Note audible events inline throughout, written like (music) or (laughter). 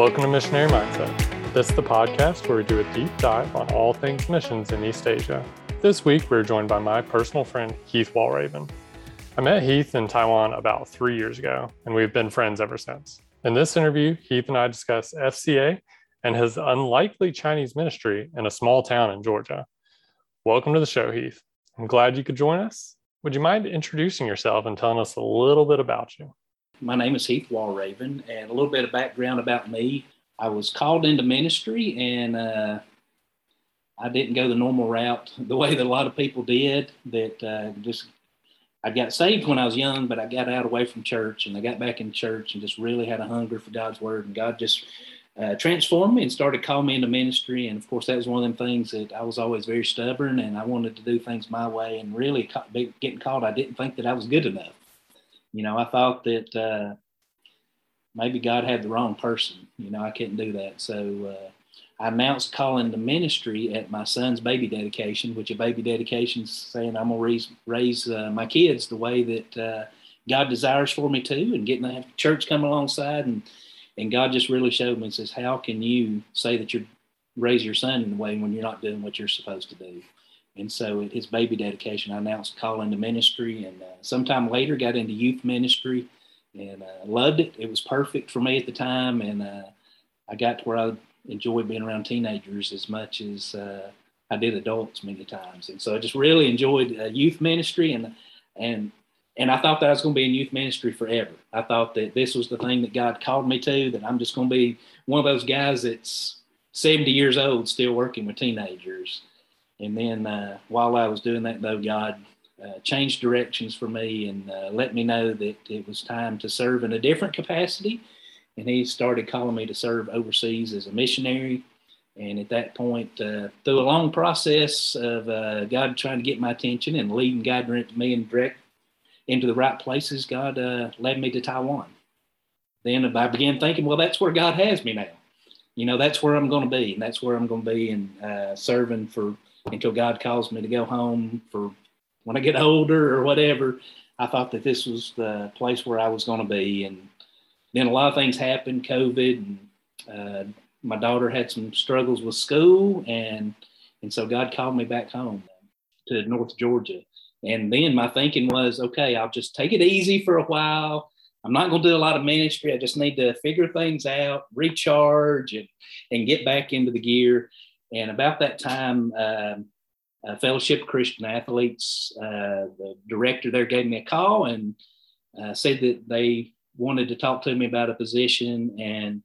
Welcome to Missionary Mindset. This is the podcast where we do a deep dive on all things missions in East Asia. This week, we're joined by my personal friend, Heath Walraven. I met Heath in Taiwan about three years ago, and we've been friends ever since. In this interview, Heath and I discuss FCA and his unlikely Chinese ministry in a small town in Georgia. Welcome to the show, Heath. I'm glad you could join us. Would you mind introducing yourself and telling us a little bit about you? My name is Heath Walraven, and a little bit of background about me. I was called into ministry, and uh, I didn't go the normal route (laughs) the way that a lot of people did. That uh, just I got saved when I was young, but I got out away from church, and I got back in church, and just really had a hunger for God's word, and God just uh, transformed me and started calling me into ministry. And of course, that was one of them things that I was always very stubborn, and I wanted to do things my way. And really, getting called, I didn't think that I was good enough you know, I thought that uh, maybe God had the wrong person. You know, I couldn't do that. So uh, I announced calling the ministry at my son's baby dedication, which a baby dedication is saying I'm going to raise, raise uh, my kids the way that uh, God desires for me to, and getting the church come alongside. And, and God just really showed me, and says, How can you say that you raise your son in the way when you're not doing what you're supposed to do? And so at his baby dedication, I announced calling to ministry, and uh, sometime later got into youth ministry, and uh, loved it. It was perfect for me at the time, and uh, I got to where I enjoyed being around teenagers as much as uh, I did adults many times. And so I just really enjoyed uh, youth ministry, and and and I thought that I was going to be in youth ministry forever. I thought that this was the thing that God called me to. That I'm just going to be one of those guys that's 70 years old still working with teenagers and then uh, while I was doing that, though, God uh, changed directions for me and uh, let me know that it was time to serve in a different capacity. And He started calling me to serve overseas as a missionary. And at that point, uh, through a long process of uh, God trying to get my attention and leading, guiding me and direct into the right places, God uh, led me to Taiwan. Then I began thinking, well, that's where God has me now. You know, that's where I'm going to be, and that's where I'm going to be and serving for until God calls me to go home for when I get older or whatever. I thought that this was the place where I was going to be. And then a lot of things happened, COVID, and uh, my daughter had some struggles with school. And, and so God called me back home to North Georgia. And then my thinking was, okay, I'll just take it easy for a while. I'm not going to do a lot of ministry. I just need to figure things out, recharge, and, and get back into the gear. And about that time, um, Fellowship Christian Athletes, uh, the director there gave me a call and uh, said that they wanted to talk to me about a position. And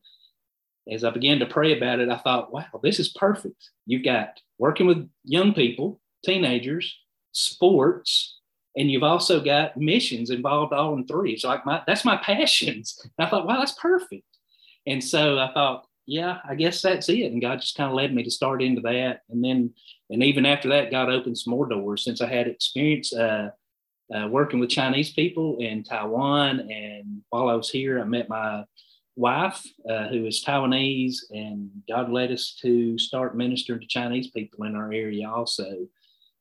as I began to pray about it, I thought, wow, this is perfect. You've got working with young people, teenagers, sports, and you've also got missions involved all in three. It's like my that's my passions. (laughs) And I thought, wow, that's perfect. And so I thought, yeah, I guess that's it. And God just kind of led me to start into that. And then, and even after that, God opened some more doors since I had experience uh, uh, working with Chinese people in Taiwan. And while I was here, I met my wife, uh, who is Taiwanese, and God led us to start ministering to Chinese people in our area also.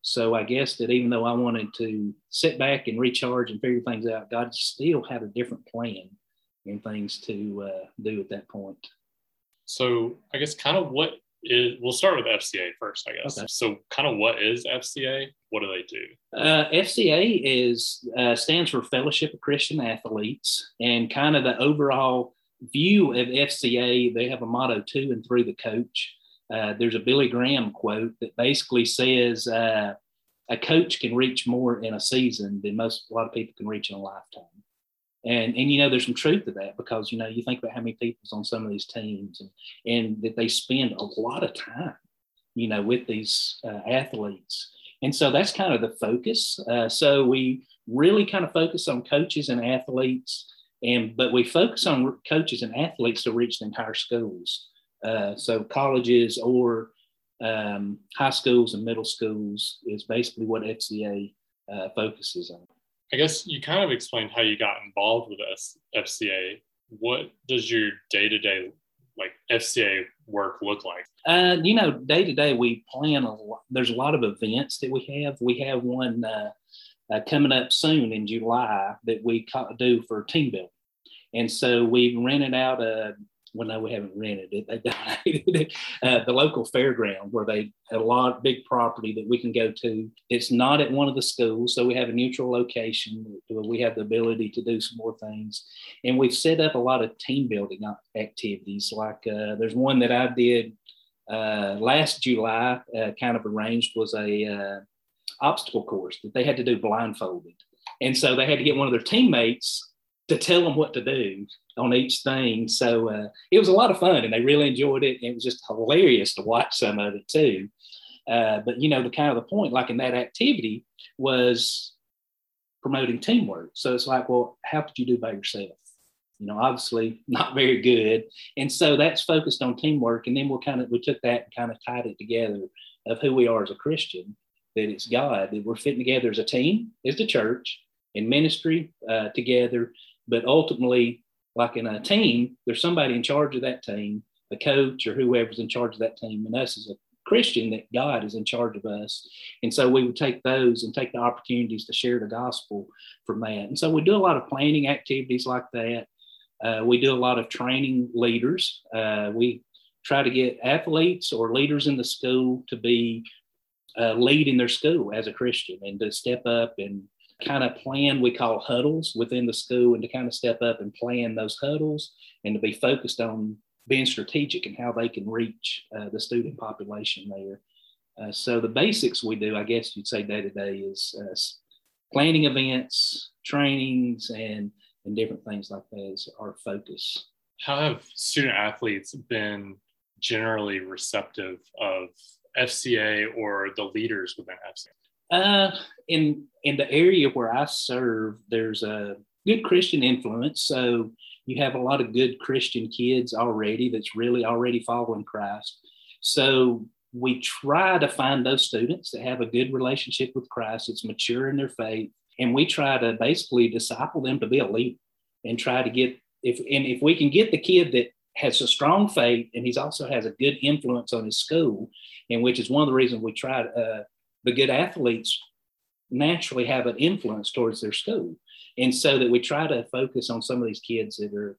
So I guess that even though I wanted to sit back and recharge and figure things out, God still had a different plan and things to uh, do at that point. So I guess kind of what is we'll start with FCA first, I guess. Okay. So kind of what is FCA? What do they do? Uh, FCA is uh, stands for Fellowship of Christian Athletes, and kind of the overall view of FCA. They have a motto to and through the coach. Uh, there's a Billy Graham quote that basically says uh, a coach can reach more in a season than most a lot of people can reach in a lifetime. And, and you know there's some truth to that because you know you think about how many people's on some of these teams and, and that they spend a lot of time you know with these uh, athletes. And so that's kind of the focus. Uh, so we really kind of focus on coaches and athletes. And but we focus on coaches and athletes to reach the entire schools. Uh, so colleges or um, high schools and middle schools is basically what fca uh, focuses on I guess you kind of explained how you got involved with S- FCA. What does your day to day like FCA work look like? Uh, you know, day to day we plan a lot. There's a lot of events that we have. We have one uh, uh, coming up soon in July that we do for team building, and so we rented out a well, no, we haven't rented it. They (laughs) donated it. Uh, the local fairground where they had a lot big property that we can go to. It's not at one of the schools, so we have a neutral location where we have the ability to do some more things. And we've set up a lot of team building activities. Like uh, there's one that I did uh, last July, uh, kind of arranged was a uh, obstacle course that they had to do blindfolded, and so they had to get one of their teammates to tell them what to do on each thing. So uh, it was a lot of fun, and they really enjoyed it. it was just hilarious to watch some of it too. Uh, but you know, the kind of the point, like in that activity, was promoting teamwork. So it's like, well, how could you do by yourself? You know, obviously (laughs) not very good. And so that's focused on teamwork. And then we'll kind of we took that and kind of tied it together of who we are as a Christian, that it's God, that we're fitting together as a team, as the church, in ministry uh, together, but ultimately, like in a team, there's somebody in charge of that team, a coach or whoever's in charge of that team, and us as a Christian, that God is in charge of us. And so we would take those and take the opportunities to share the gospel from that. And so we do a lot of planning activities like that. Uh, we do a lot of training leaders. Uh, we try to get athletes or leaders in the school to be uh, lead in their school as a Christian and to step up and kind of plan we call huddles within the school and to kind of step up and plan those huddles and to be focused on being strategic and how they can reach uh, the student population there. Uh, so the basics we do, I guess you'd say day to day, is uh, planning events, trainings, and and different things like that is our focus. How have student athletes been generally receptive of FCA or the leaders within FCA? Uh, in in the area where I serve, there's a good Christian influence. So you have a lot of good Christian kids already that's really already following Christ. So we try to find those students that have a good relationship with Christ, that's mature in their faith, and we try to basically disciple them to be a leader and try to get if and if we can get the kid that has a strong faith and he's also has a good influence on his school, and which is one of the reasons we try to, uh, the good athletes naturally have an influence towards their school. And so that we try to focus on some of these kids that are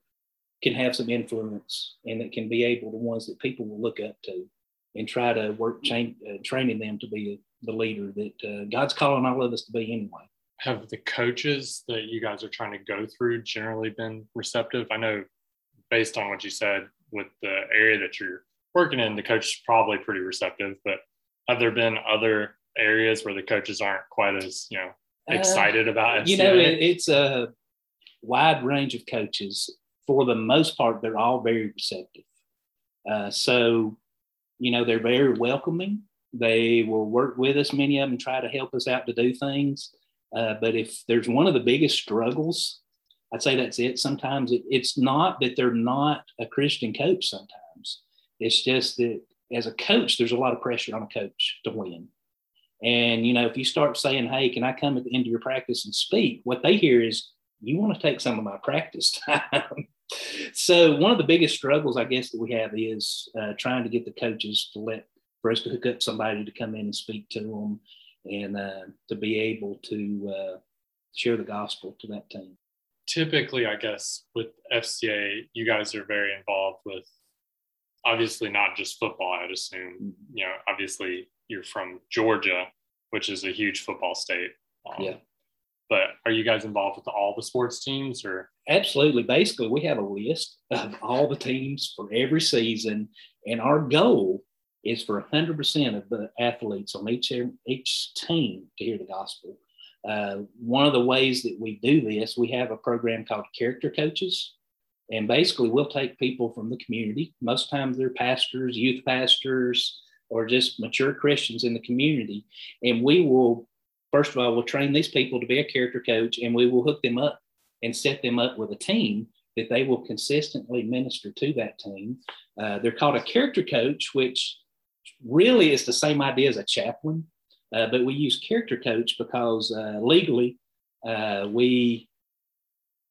can have some influence and that can be able the ones that people will look up to and try to work uh, training them to be the leader that uh, God's calling all of us to be anyway. Have the coaches that you guys are trying to go through generally been receptive? I know based on what you said with the area that you're working in, the coach is probably pretty receptive, but have there been other areas where the coaches aren't quite as you know uh, excited uh, about FCA? You know, it, it's a wide range of coaches. For the most part, they're all very receptive. Uh, so, you know, they're very welcoming. They will work with us. Many of them try to help us out to do things. Uh, but if there's one of the biggest struggles, I'd say that's it. Sometimes it, it's not that they're not a Christian coach. Sometimes it's just that as a coach, there's a lot of pressure on a coach to win. And, you know, if you start saying, hey, can I come at the end of your practice and speak? What they hear is, you want to take some of my practice (laughs) time. so, one of the biggest struggles, I guess, that we have is uh, trying to get the coaches to let, for us to hook up somebody to come in and speak to them and uh, to be able to uh, share the gospel to that team. Typically, I guess, with FCA, you guys are very involved with obviously not just football, I'd assume. Mm-hmm. You know, obviously you're from Georgia, which is a huge football state. Um, yeah. But are you guys involved with all the sports teams or? Absolutely. Basically, we have a list of all the teams for every season, and our goal is for 100% of the athletes on each each team to hear the gospel. Uh, one of the ways that we do this, we have a program called Character Coaches, and basically we'll take people from the community. Most times they're pastors, youth pastors, or just mature Christians in the community. And we will, first of all, we'll train these people to be a character coach and we will hook them up and set them up with a team that they will consistently minister to that team. Uh, they're called a character coach, which really is the same idea as a chaplain, uh, but we use character coach because uh, legally, uh, we,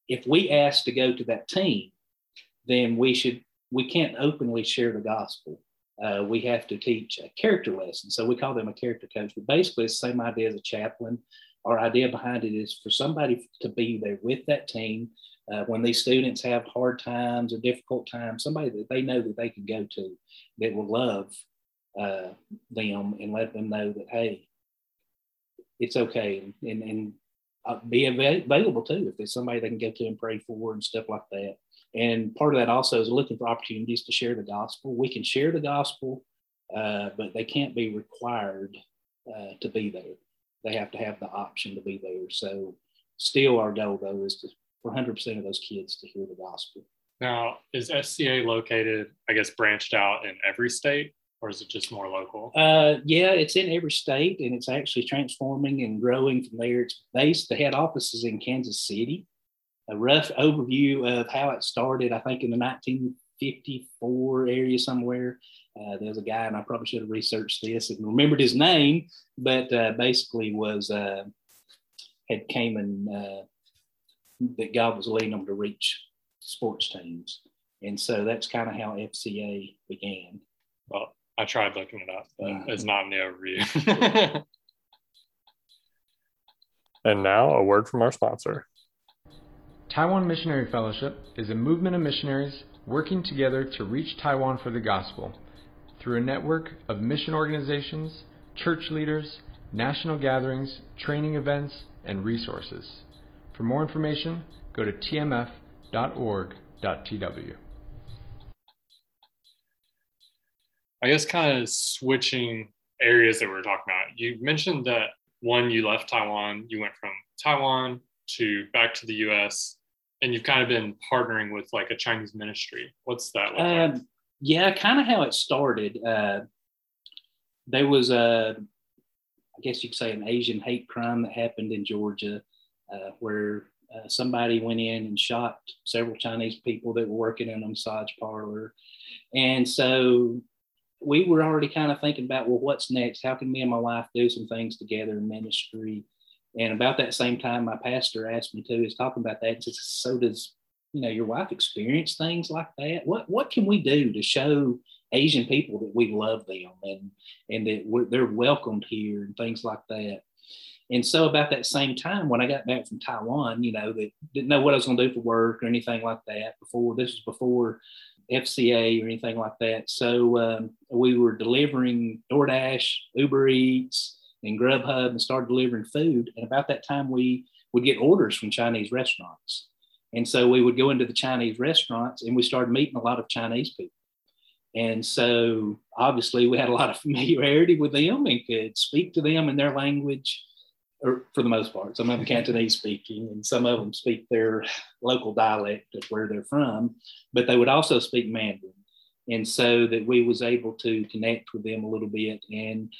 if we ask to go to that team, then we should we can't openly share the gospel uh, we have to teach a character lesson. So we call them a character coach. But basically, it's the same idea as a chaplain. Our idea behind it is for somebody to be there with that team uh, when these students have hard times or difficult times, somebody that they know that they can go to that will love uh, them and let them know that, hey, it's okay. And, and uh, be available too if there's somebody they can go to and pray for and stuff like that. And part of that also is looking for opportunities to share the gospel. We can share the gospel, uh, but they can't be required uh, to be there. They have to have the option to be there. So, still, our goal though is to, for 100% of those kids to hear the gospel. Now, is FCA located, I guess, branched out in every state? or is it just more local? Uh, yeah, it's in every state, and it's actually transforming and growing from there. It's based. The head office is in Kansas City. A rough overview of how it started, I think, in the 1954 area somewhere. Uh, there's a guy, and I probably should have researched this and remembered his name, but uh, basically was uh, had came and uh, that God was leading them to reach sports teams, and so that's kind of how FCA began. Well, I tried looking it up, but mm. it's not in the overview. (laughs) and now a word from our sponsor. Taiwan Missionary Fellowship is a movement of missionaries working together to reach Taiwan for the gospel through a network of mission organizations, church leaders, national gatherings, training events, and resources. For more information, go to tmf.org.tw. I guess kind of switching areas that we are talking about. You mentioned that one, you left Taiwan, you went from Taiwan to back to the US, and you've kind of been partnering with like a Chinese ministry. What's that look um. Yeah, kind of how it started. Uh, there was a, I guess you could say, an Asian hate crime that happened in Georgia, uh, where uh, somebody went in and shot several Chinese people that were working in a massage parlor. And so we were already kind of thinking about, well, what's next? How can me and my wife do some things together in ministry? And about that same time, my pastor asked me to, is talking about that. And says, so does, you know, your wife experience things like that? What, what can we do to show Asian people that we love them and, and that they're welcomed here and things like that? And so about that same time, when I got back from Taiwan, you know, that didn't know what I was going to do for work or anything like that before. This was before FCA or anything like that. So um, we were delivering DoorDash, Uber Eats, and Grubhub and started delivering food. And about that time, we would get orders from Chinese restaurants. And so we would go into the Chinese restaurants and we started meeting a lot of Chinese people. And so obviously we had a lot of (laughs) familiarity with them and could speak to them in their language or for the most part. Some of them Cantonese speaking, and some of them speak their local dialect of where they're from, but they would also speak Mandarin. And so that we was able to connect with them a little bit. And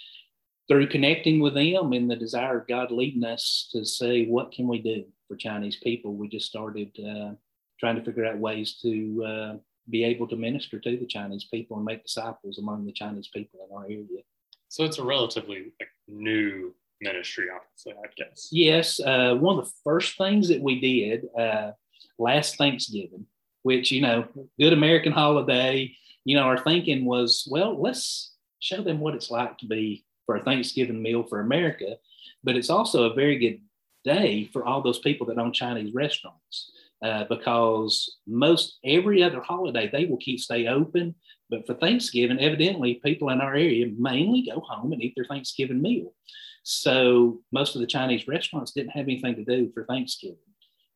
through connecting with them and the desire of God leading us to say, what can we do for Chinese people? We just started uh, trying to figure out ways to uh, be able to minister to the Chinese people and make disciples among the Chinese people in our area. So it's a relatively like, new ministry, obviously, I guess. Yes. Uh, one of the first things that we did uh, last Thanksgiving, which, you know, good American holiday, you know, our thinking was, well, let's show them what it's like to be for a Thanksgiving meal for America. But it's also a very good day for all those people that own Chinese restaurants. Uh, because most every other holiday they will keep stay open, but for Thanksgiving, evidently people in our area mainly go home and eat their Thanksgiving meal. So most of the Chinese restaurants didn't have anything to do for Thanksgiving.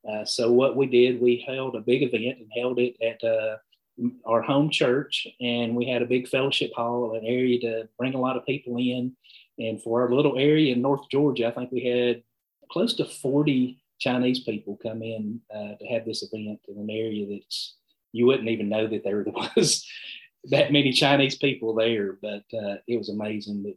Uh, so what we did, we held a big event and held it at uh, our home church, and we had a big fellowship hall, an area to bring a lot of people in. And for our little area in North Georgia, I think we had close to 40 Chinese people come in uh, to have this event in an area that's you wouldn't even know that there (laughs) was that many Chinese people there, but uh, it was amazing that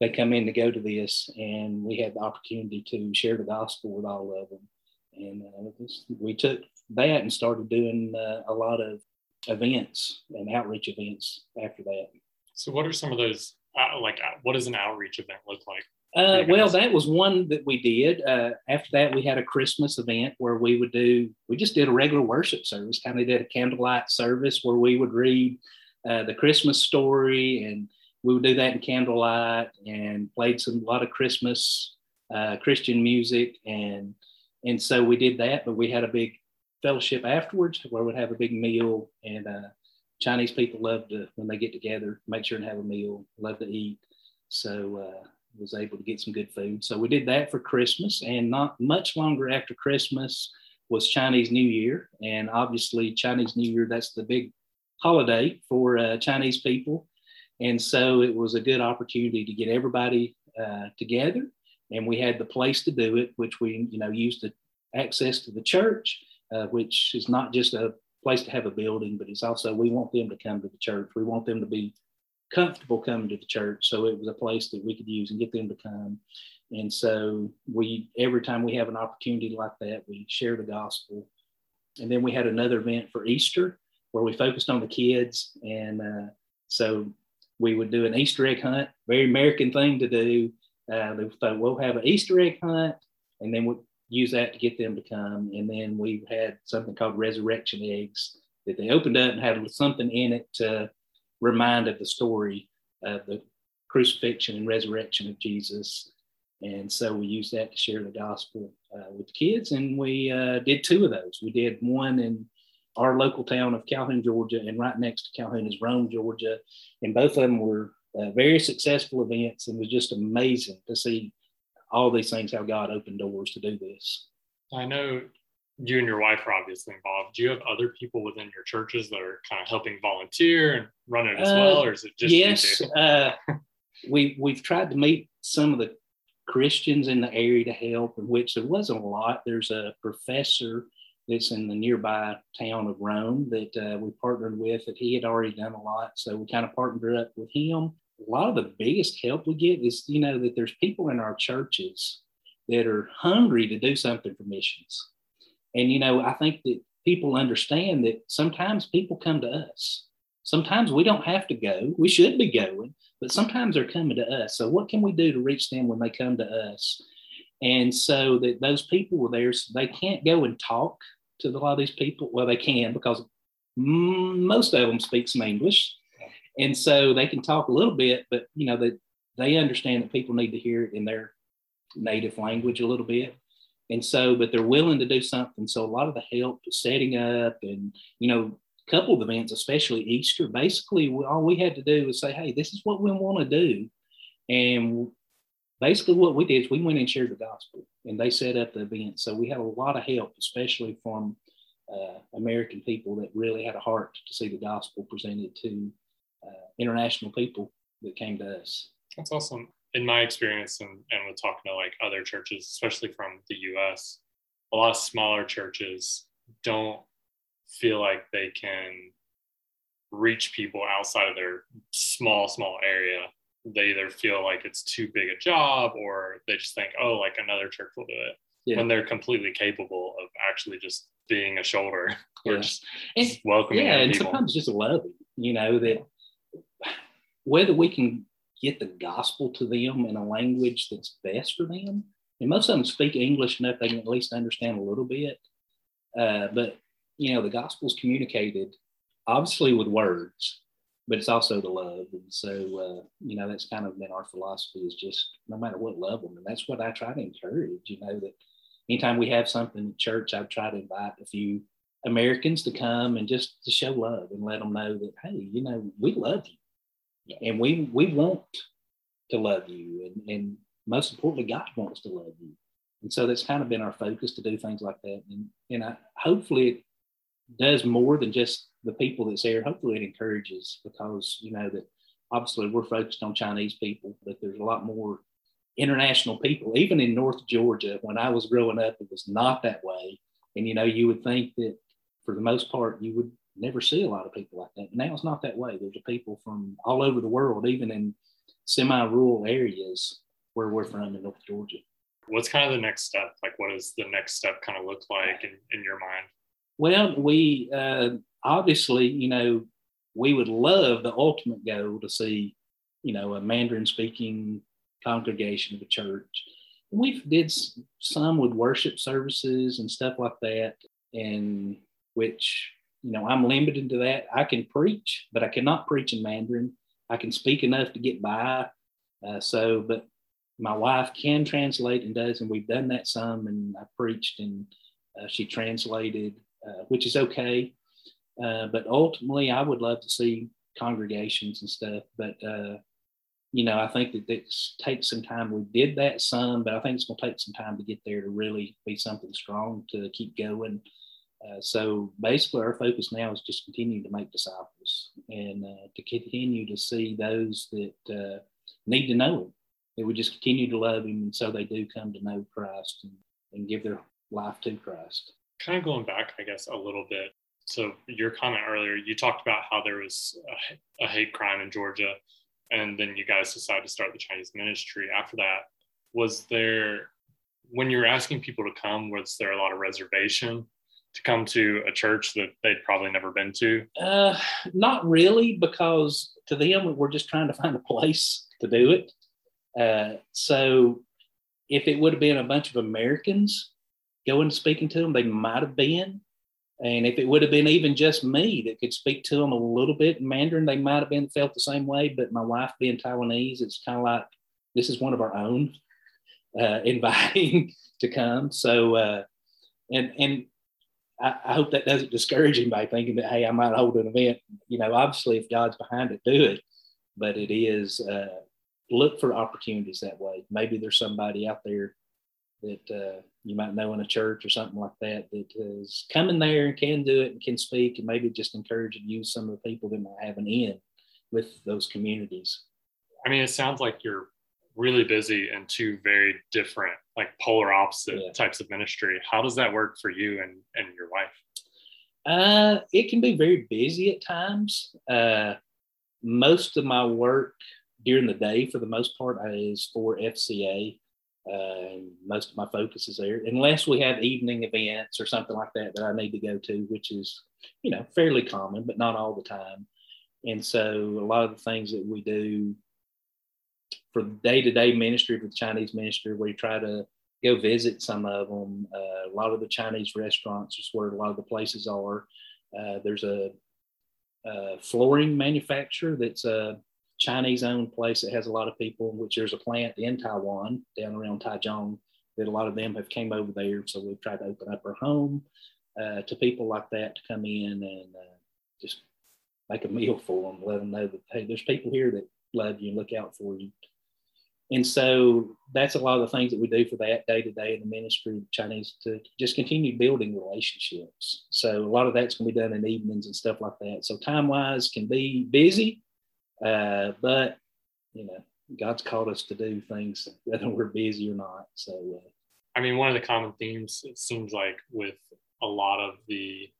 they come in to go to this, and we had the opportunity to share the gospel with all of them. And uh, we took that and started doing uh, a lot of events and outreach events after that. So, what are some of those? Uh, like, uh, what does an outreach event look like? Uh, well, that was one that we did. Uh, after that, we had a Christmas event where we would do, we just did a regular worship service, kind of did a candlelight service where we would read uh, the Christmas story and we would do that in candlelight and played some a lot of Christmas uh, Christian music and and so we did that. But we had a big fellowship afterwards where we'd have a big meal and uh, Chinese people love to when they get together make sure and have a meal love to eat. So uh, was able to get some good food. So we did that for Christmas and not much longer after Christmas was Chinese New Year. And obviously Chinese New Year that's the big holiday for uh, Chinese people. And so it was a good opportunity to get everybody uh, together. And we had the place to do it which we you know used the access to the church uh, which is not just a place to have a building, but it's also we want them to come to the church. We want them to be comfortable coming to the church. So it was a place that we could use and get them to come. And so we every time we have an opportunity like that, we share the gospel. And then we had another event for Easter where we focused on the kids. And uh, so we would do an Easter egg hunt, very American thing to do. Uh, they thought we'll have an Easter egg hunt, and then we use that to get them to come. And then we had something called resurrection eggs that they opened up and had something in it to remind of the story of the crucifixion and resurrection of Jesus. And so we used that to share the gospel uh, with kids. And we uh, did two of those. We did one in our local town of Calhoun, Georgia, and right next to Calhoun is Rome, Georgia. And both of them were uh, very successful events and was just amazing to see all these things how God opened doors to do this. I know you and your wife are obviously involved. Do you have other people within your churches that are kind of helping volunteer and run it as uh, well, or is it just yes? Uh, we we've tried to meet some of the Christians in the area to help, in which there wasn't a lot. There's a professor that's in the nearby town of Rome that uh, we partnered with that he had already done a lot, so we kind of partnered up with him a lot of the biggest help we get is, you know, that there's people in our churches that are hungry to do something for missions. And, you know, I think that people understand that sometimes people come to us. Sometimes we don't have to go. We should be going, but sometimes they're coming to us. So, what can we do to reach them when they come to us? And so that those people were there, so they can't go and talk to a lot of these people. Well, they can because most of them speak some English and so they can talk a little bit, but you know that they, they understand that people need to hear it in their native language a little bit. And so, but they're willing to do something. So a lot of the help setting up and you know couple of events, especially Easter, basically all we had to do was say, hey, this is what we want to do, and basically what we did is we went and shared the gospel and they set up the event so we had a lot of help especially from uh, american people that really had a heart to see the gospel presented to uh, international people that came to us. That's awesome. In my experience, and, and with talking to like other churches, especially from the US, a lot of smaller churches don't feel like they can reach people outside of their small, small area. They either feel like it's too big a job or they just think, oh, like another church will do it. Yeah. When they're completely capable of actually just being a shoulder (laughs) or just, just welcoming. Yeah, and people. sometimes just loving, you know, that whether we can get the gospel to them in a language that's best for them. And most of them speak English enough they can at least understand a little bit. Uh, but you know, the gospel's communicated obviously with words, but it's also the love. And so, uh, you know, that's kind of been our philosophy is just no matter what level. And that's what I try to encourage, you know, that anytime we have something at church, I try to invite a few Americans to come and just to show love and let them know that, hey, you know, we love you and we we want to love you. And, and most importantly, God wants to love you. And so that's kind of been our focus to do things like that. And, and I, hopefully it does more than just the people that's there. Hopefully it encourages because, you know, that obviously we're focused on Chinese people, but there's a lot more international people. Even in North Georgia, when I was growing up, it was not that way. And, you know, you would think that for the most part, you would never see a lot of people like that. Now it's not that way. There's people from all over the world, even in semi-rural areas where we're from in North Georgia. What's kind of the next step? Like, what does the next step kind of look like in, in your mind? Well, we uh, obviously, you know, we would love the ultimate goal to see, you know, a Mandarin speaking congregation of a church. We did some with worship services and stuff like that. And which you know I'm limited to that. I can preach, but I cannot preach in Mandarin. I can speak enough to get by. Uh, so, but my wife can translate and does, and we've done that some. And I preached, and uh, she translated uh, which is okay. Uh, but ultimately, I would love to see congregations and stuff. But uh, you know, I think that it takes some time. We did that some, but I think it's going to take some time to get there to really be something strong to keep going. Uh, so basically, our focus now is just continue to make disciples and uh, to continue to see those that uh, need to know Him. That we just continue to love Him, and so they do come to know Christ and, and give their life to Christ. Kind of going back, I guess, a little bit. So your comment earlier, you talked about how there was a, a hate crime in Georgia, and then you guys decided to start the Chinese ministry. After that, was there when you were asking people to come? Was there a lot of reservation? To come to a church that they'd probably never been to? Uh, not really, because to them, we're just trying to find a place to do it. Uh, so if it would have been a bunch of Americans going to speaking to them, they might have been. And if it would have been even just me that could speak to them a little bit in Mandarin, they might have been felt the same way. But my wife being Taiwanese, it's kind of like this is one of our own uh, (laughs) inviting to come. So, uh, and and I, I, hope that doesn't discourage anybody thinking that, hey, I might hold an event. You know, obviously, if God's behind it, do it. But it is uh, look for opportunities that way. Maybe there's somebody out there that uh, you might know in a church or something like that that is coming there and can do it and can speak and maybe just encourage and use some of the people that might have an in with those communities. I mean, it sounds like you're really busy in two very different, like polar opposite yeah. types of ministry. How does that work for you and, and your wife? Uh, it can be very busy at times. Uh, most of my work during the day, for the most part, is for FCA. Uh, most of my focus is there, unless we have evening events or something like that that I need to go to, which is, you know, fairly common, but not all the time. And so a lot of the things that we do for day-to-day ministry for the Chinese ministry, we try to go visit some of them. Uh, a lot of the Chinese restaurants is where a lot of the places are. Uh, there's a, a, flooring manufacturer that's a Chinese-owned place that has a lot of people. Which there's a plant in Taiwan down around Taichung that a lot of them have came over there. So we've tried to open up our home uh, to people like that to come in and uh, just make a meal for them, let them know that hey, there's people here that love you and look out for you. And so that's a lot of the things that we do for that day to day in the ministry of Chinese to just continue building relationships. So a lot of that's going to be done in evenings and stuff like that. So time wise can be busy, uh, but you know God's called us to do things whether we're busy or not. So uh, I mean, one of the common themes it seems like with a lot of the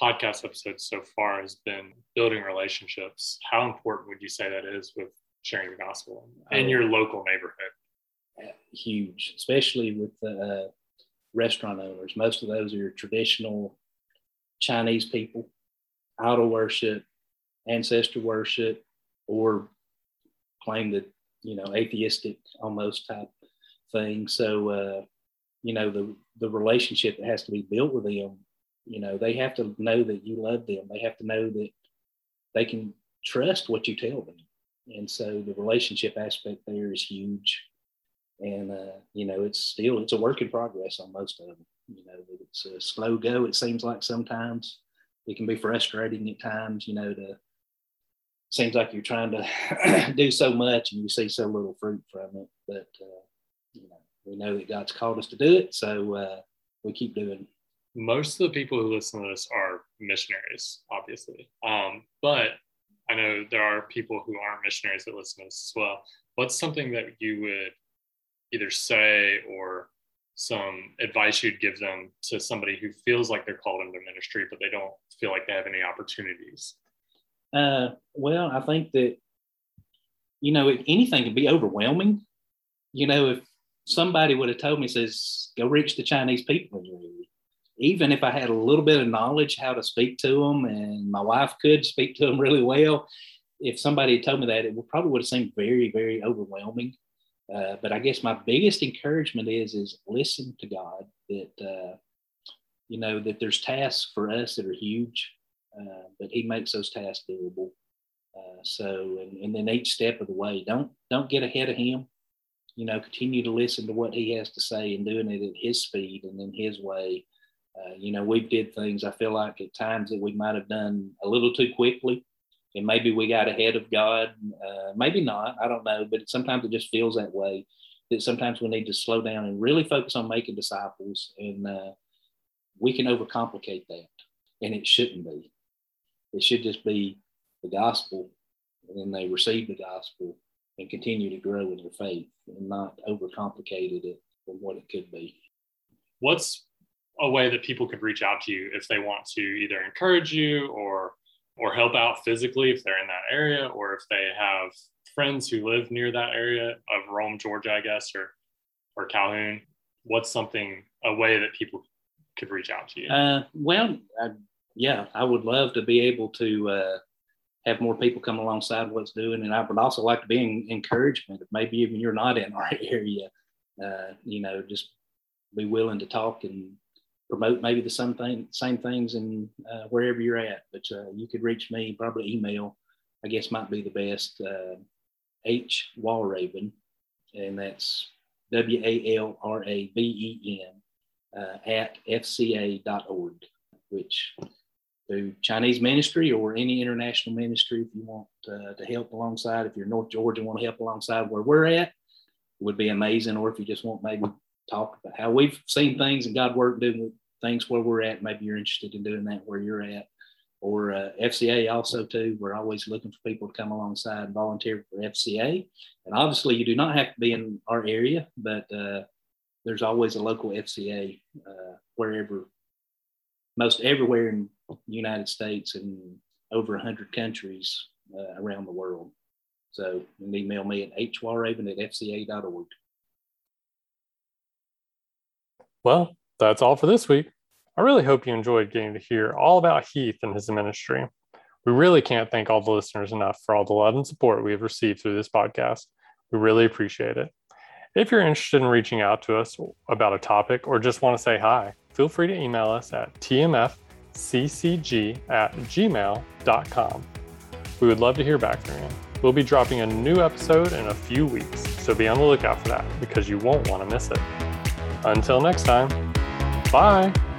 podcast episodes so far has been building relationships. How important would you say that is with sharing the gospel in your local neighborhood? Huge, especially with the uh, restaurant owners. Most of those are traditional Chinese people, idol worship, ancestor worship, or claim that you know atheistic almost type thing. So uh, you know the the relationship that has to be built with them. You know they have to know that you love them. They have to know that they can trust what you tell them and so the relationship aspect there is huge. And uh, you know it's still it's a work in progress on most of them you know it's a slow go it seems like sometimes. It can be frustrating at times you know to seems like you're trying to (clears throat) do so much and you see so little fruit from it but uh, you know we know that god's called us to do it so uh, we keep doing most of the people who listen to this are missionaries obviously. Um, but I know there are people who aren't missionaries that listen to this as well. What's something that you would either say or some advice you'd give them to somebody who feels like they're called into ministry, but they don't feel like they have any opportunities? Uh, well, I think that, you know, anything can be overwhelming. You know, if somebody would have told me, says, go reach the Chinese people in your area, even if I had a little bit of knowledge how to speak to them, and my wife could speak to them really well, if somebody had told me that, it probably would have seemed very, very overwhelming. Uh, but I guess my biggest encouragement is is listen to God. That uh, you know that there's tasks for us that are huge, uh, but He makes those tasks doable. Uh, so, and, and then each step of the way, don't don't get ahead of Him. You know, continue to listen to what He has to say and doing it at His speed and in His way Uh, you know, we did things I feel like at times that we might have done a little too quickly, and maybe we got ahead of God. Uh, maybe not. I don't know, but sometimes it just feels that way. That sometimes we need to slow down and really focus on making disciples, and uh, we can overcomplicate that, and it shouldn't be. It should just be the gospel, and then they receive the gospel and continue to grow in their faith, and not overcomplicated it from what it could be. What's a way that people could reach out to you if they want to either encourage you or or help out physically if they're in that area or if they have friends who live near that area of Rome, Georgia, I guess, or or Calhoun. What's something a way that people could reach out to you? Uh, well, I, yeah, I would love to be able to uh, have more people come alongside what's doing, and I would also like to be in encouragement. Maybe even you're not in our (laughs) area, uh, you know, just be willing to talk and promote maybe the same thing, same things in uh, wherever you're at. But uh, you could reach me probably email. I guess might be the best. Uh, H Walraven, and that's W A L R A V E N uh, at fca.org, which through Chinese ministry or any international ministry, if you want uh, to help alongside, if you're North Georgia, and want to help alongside where we're at, would be amazing. Or if you just want maybe talk about how we've seen things and God work doing things where we're at. Maybe you're interested in doing that where you're at. Or uh, FCA also too. We're always looking for people to come alongside and volunteer for FCA. And obviously, you do not have to be in our area, but uh, there's always a local FCA uh, wherever, most everywhere in the United States and over 100 countries uh, around the world. So you can email me at hwalraven at fca.org. Well, that's all for this week. I really hope you enjoyed getting to hear all about Heath and his ministry. We really can't thank all the listeners enough for all the love and support we have received through this podcast. We really appreciate it. If you're interested in reaching out to us about a topic or just want to say hi, feel free to email us at tmfccg at gmail.com. We would love to hear back from you. We'll be dropping a new episode in a few weeks, so be on the lookout for that because you won't want to miss it. Until next time, bye.